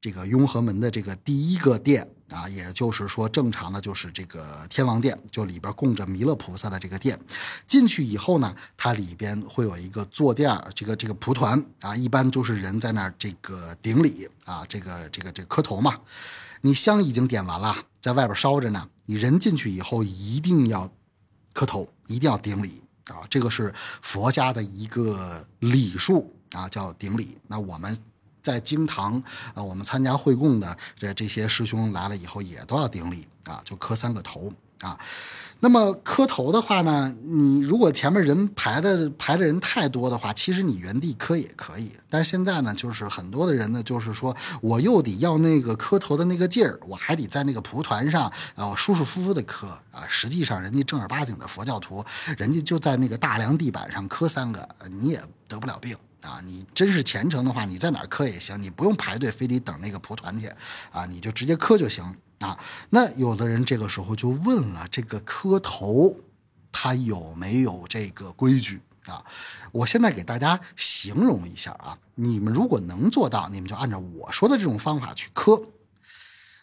这个雍和门的这个第一个殿啊，也就是说正常的就是这个天王殿，就里边供着弥勒菩萨的这个殿。进去以后呢，它里边会有一个坐垫这个这个蒲团啊，一般都是人在那儿这个顶礼啊，这个这个这磕头嘛。你香已经点完了，在外边烧着呢，你人进去以后一定要磕头，一定要顶礼啊，这个是佛家的一个礼数啊，叫顶礼。那我们。在经堂，啊，我们参加会供的这这些师兄来了以后，也都要顶礼啊，就磕三个头啊。那么磕头的话呢，你如果前面人排的排的人太多的话，其实你原地磕也可以。但是现在呢，就是很多的人呢，就是说我又得要那个磕头的那个劲儿，我还得在那个蒲团上啊舒舒服服的磕啊。实际上，人家正儿八经的佛教徒，人家就在那个大梁地板上磕三个，你也得不了病。啊，你真是虔诚的话，你在哪儿磕也行，你不用排队，非得等那个蒲团去，啊，你就直接磕就行啊。那有的人这个时候就问了，这个磕头，他有没有这个规矩啊？我现在给大家形容一下啊，你们如果能做到，你们就按照我说的这种方法去磕。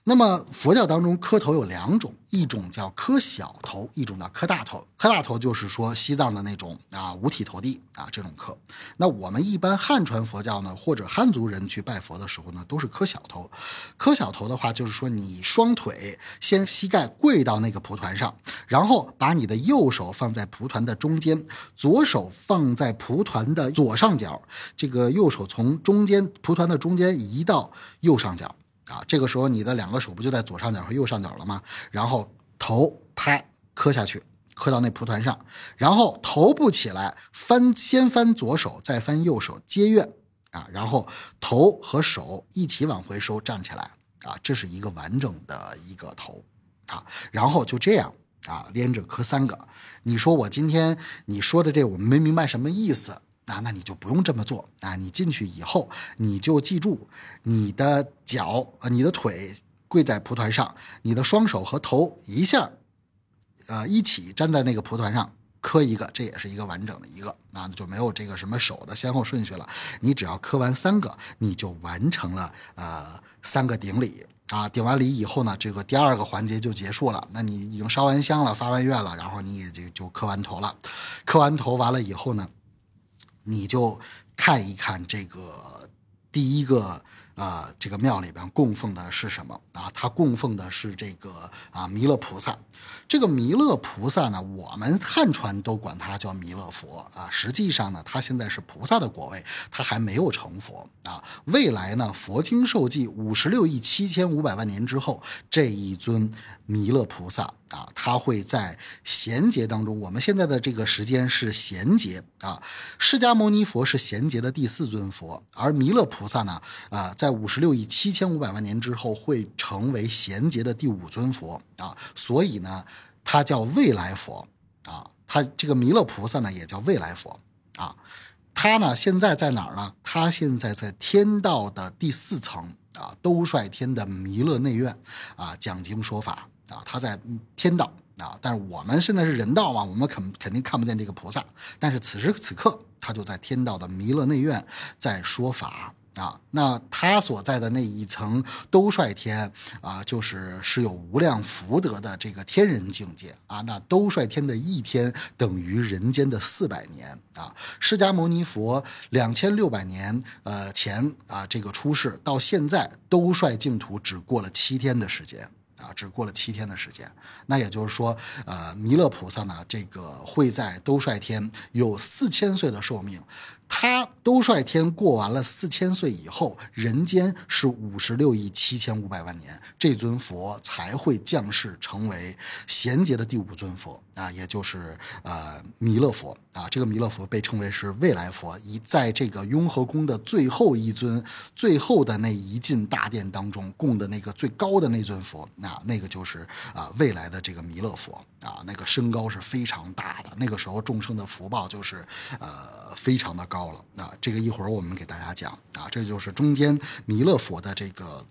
那么佛教当中磕头有两种，一种叫磕小头，一种叫磕大头。磕大头就是说西藏的那种啊，五体投地啊这种磕。那我们一般汉传佛教呢，或者汉族人去拜佛的时候呢，都是磕小头。磕小头的话，就是说你双腿先膝盖跪到那个蒲团上，然后把你的右手放在蒲团的中间，左手放在蒲团的左上角，这个右手从中间蒲团的中间移到右上角。啊，这个时候你的两个手不就在左上角和右上角了吗？然后头拍磕下去，磕到那蒲团上，然后头部起来翻，先翻左手，再翻右手接愿啊，然后头和手一起往回收，站起来啊，这是一个完整的一个头啊，然后就这样啊，连着磕三个。你说我今天你说的这我没明白什么意思。啊那你就不用这么做啊！你进去以后，你就记住，你的脚呃，你的腿跪在蒲团上，你的双手和头一下，呃，一起站在那个蒲团上磕一个，这也是一个完整的一个，那就没有这个什么手的先后顺序了。你只要磕完三个，你就完成了呃三个顶礼啊！顶完礼以后呢，这个第二个环节就结束了。那你已经烧完香了，发完愿了，然后你也就就磕完头了。磕完头完了以后呢？你就看一看这个第一个。啊，这个庙里边供奉的是什么啊？它供奉的是这个啊弥勒菩萨。这个弥勒菩萨呢，我们汉传都管他叫弥勒佛啊。实际上呢，他现在是菩萨的果位，他还没有成佛啊。未来呢，佛经受记五十六亿七千五百万年之后，这一尊弥勒菩萨啊，他会在贤劫当中。我们现在的这个时间是贤劫啊。释迦牟尼佛是贤劫的第四尊佛，而弥勒菩萨呢，啊在。五十六亿七千五百万年之后，会成为贤劫的第五尊佛啊，所以呢，他叫未来佛啊，他这个弥勒菩萨呢，也叫未来佛啊，他呢现在在哪儿呢？他现在在天道的第四层啊，兜率天的弥勒内院啊，讲经说法啊，他在天道啊，但是我们现在是人道嘛，我们肯肯定看不见这个菩萨，但是此时此刻，他就在天道的弥勒内院在说法。啊，那他所在的那一层兜率天啊，就是是有无量福德的这个天人境界啊。那兜率天的一天等于人间的四百年啊。释迦牟尼佛两千六百年呃前啊这个出世到现在，兜率净土只过了七天的时间。啊，只过了七天的时间，那也就是说，呃，弥勒菩萨呢，这个会在兜率天有四千岁的寿命。他兜率天过完了四千岁以后，人间是五十六亿七千五百万年，这尊佛才会降世成为贤劫的第五尊佛啊，也就是呃弥勒佛啊。这个弥勒佛被称为是未来佛，一在这个雍和宫的最后一尊、最后的那一进大殿当中供的那个最高的那尊佛。那那个就是啊，未来的这个弥勒佛啊，那个身高是非常大的。那个时候众生的福报就是呃非常的高高了。那这个一会儿我们给大家讲啊，这就是中间弥勒佛的这个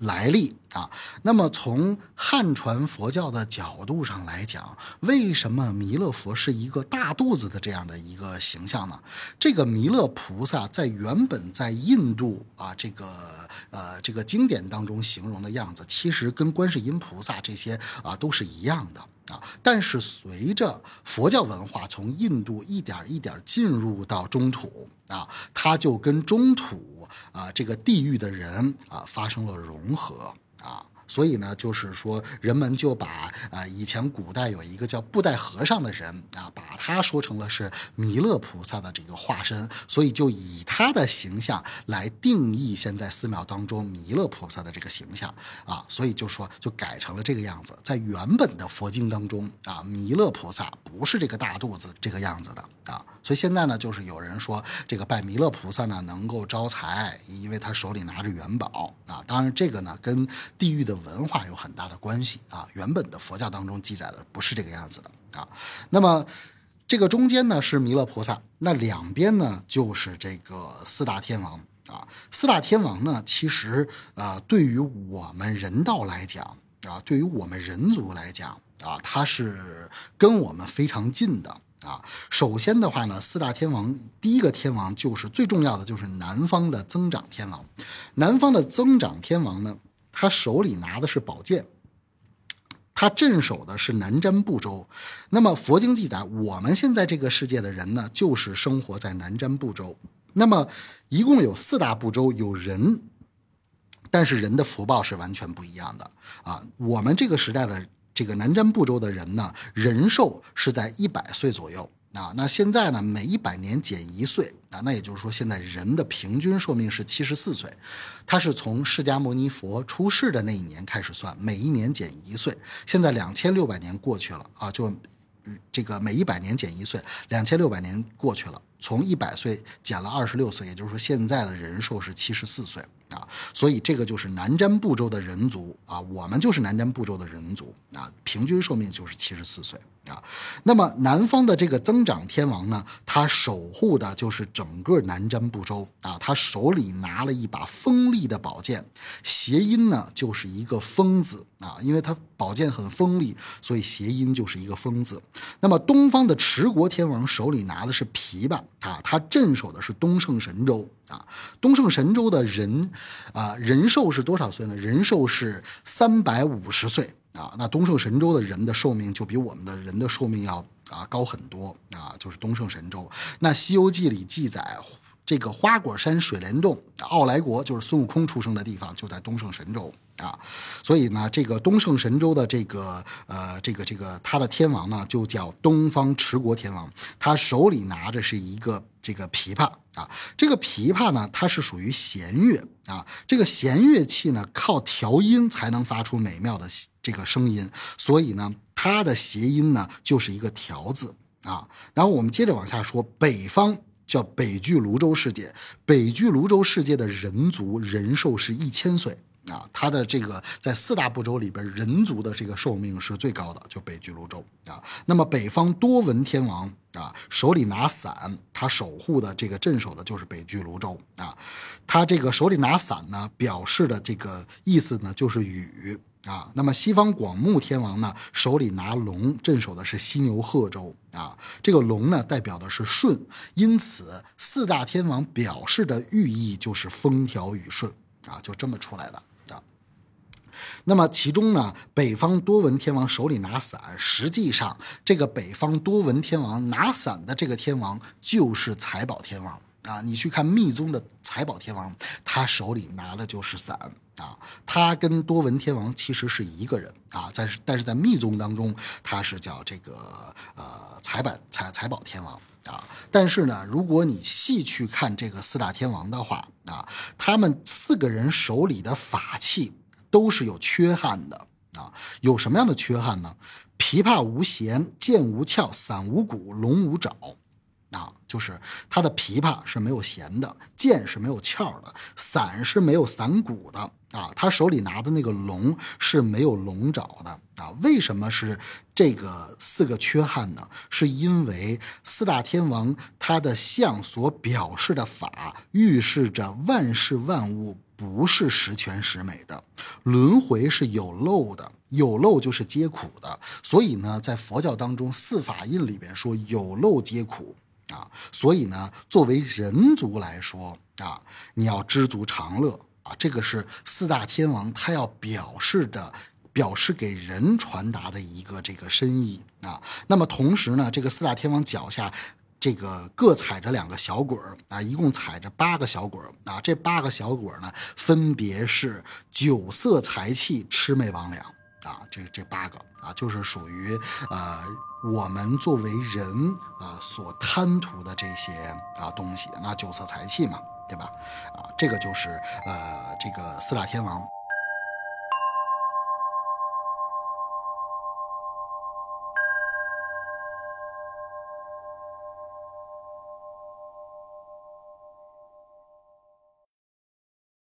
来历啊，那么从汉传佛教的角度上来讲，为什么弥勒佛是一个大肚子的这样的一个形象呢？这个弥勒菩萨在原本在印度啊，这个呃这个经典当中形容的样子，其实跟观世音菩萨这些啊都是一样的。啊，但是随着佛教文化从印度一点一点进入到中土啊，它就跟中土啊这个地域的人啊发生了融合啊。所以呢，就是说，人们就把啊以前古代有一个叫布袋和尚的人啊，把他说成了是弥勒菩萨的这个化身，所以就以他的形象来定义现在寺庙当中弥勒菩萨的这个形象啊，所以就说就改成了这个样子。在原本的佛经当中啊，弥勒菩萨不是这个大肚子这个样子的啊，所以现在呢，就是有人说这个拜弥勒菩萨呢能够招财，因为他手里拿着元宝啊。当然这个呢跟地域的。文化有很大的关系啊，原本的佛教当中记载的不是这个样子的啊。那么这个中间呢是弥勒菩萨，那两边呢就是这个四大天王啊。四大天王呢，其实呃对于我们人道来讲啊，对于我们人族来讲啊，它是跟我们非常近的啊。首先的话呢，四大天王第一个天王就是最重要的，就是南方的增长天王。南方的增长天王呢。他手里拿的是宝剑，他镇守的是南瞻部洲。那么佛经记载，我们现在这个世界的人呢，就是生活在南瞻部洲。那么一共有四大部洲，有人，但是人的福报是完全不一样的啊。我们这个时代的这个南瞻部洲的人呢，人寿是在一百岁左右。啊，那现在呢？每一百年减一岁啊，那也就是说，现在人的平均寿命是七十四岁。它是从释迦牟尼佛出世的那一年开始算，每一年减一岁。现在两千六百年过去了啊，就这个每一百年减一岁，两千六百年过去了，从一百岁减了二十六岁，也就是说，现在的人寿是七十四岁。啊，所以这个就是南瞻部洲的人族啊，我们就是南瞻部洲的人族啊，平均寿命就是七十四岁啊。那么南方的这个增长天王呢，他守护的就是整个南瞻部洲啊，他手里拿了一把锋利的宝剑，谐音呢就是一个锋字啊，因为他宝剑很锋利，所以谐音就是一个锋字。那么东方的持国天王手里拿的是琵琶啊，他镇守的是东胜神州。啊，东胜神州的人，啊，人寿是多少岁呢？人寿是三百五十岁啊。那东胜神州的人的寿命就比我们的人的寿命要啊高很多啊。就是东胜神州。那《西游记》里记载，这个花果山水帘洞，傲来国就是孙悟空出生的地方，就在东胜神州。啊，所以呢，这个东胜神州的这个呃，这个这个他的天王呢，就叫东方持国天王。他手里拿着是一个这个琵琶啊，这个琵琶呢，它是属于弦乐啊。这个弦乐器呢，靠调音才能发出美妙的这个声音，所以呢，它的谐音呢就是一个调字啊。然后我们接着往下说，北方叫北俱泸州世界，北俱泸州世界的人族人寿是一千岁。啊，他的这个在四大部洲里边，人族的这个寿命是最高的，就北俱泸州啊。那么北方多闻天王啊，手里拿伞，他守护的这个镇守的就是北俱泸州啊。他这个手里拿伞呢，表示的这个意思呢，就是雨啊。那么西方广目天王呢，手里拿龙，镇守的是西牛贺州啊。这个龙呢，代表的是顺，因此四大天王表示的寓意就是风调雨顺啊，就这么出来的。那么其中呢，北方多闻天王手里拿伞，实际上这个北方多闻天王拿伞的这个天王就是财宝天王啊。你去看密宗的财宝天王，他手里拿的就是伞啊。他跟多闻天王其实是一个人啊，在但是在密宗当中，他是叫这个呃财宝财财宝天王啊。但是呢，如果你细去看这个四大天王的话啊，他们四个人手里的法器。都是有缺憾的啊！有什么样的缺憾呢？琵琶无弦，剑无鞘，伞无骨，龙无爪，啊，就是他的琵琶是没有弦的，剑是没有鞘的，伞是没有伞骨的啊！他手里拿的那个龙是没有龙爪的啊！为什么是这个四个缺憾呢？是因为四大天王他的相所表示的法，预示着万事万物。不是十全十美的，轮回是有漏的，有漏就是皆苦的。所以呢，在佛教当中，四法印里边说有漏皆苦啊。所以呢，作为人族来说啊，你要知足常乐啊，这个是四大天王他要表示的。表示给人传达的一个这个深意啊。那么同时呢，这个四大天王脚下，这个各踩着两个小鬼儿啊，一共踩着八个小鬼儿啊。这八个小鬼儿呢，分别是酒色财气、魑魅魍魉啊。这这八个啊，就是属于呃我们作为人啊所贪图的这些啊东西。那酒色财气嘛，对吧？啊，这个就是呃这个四大天王。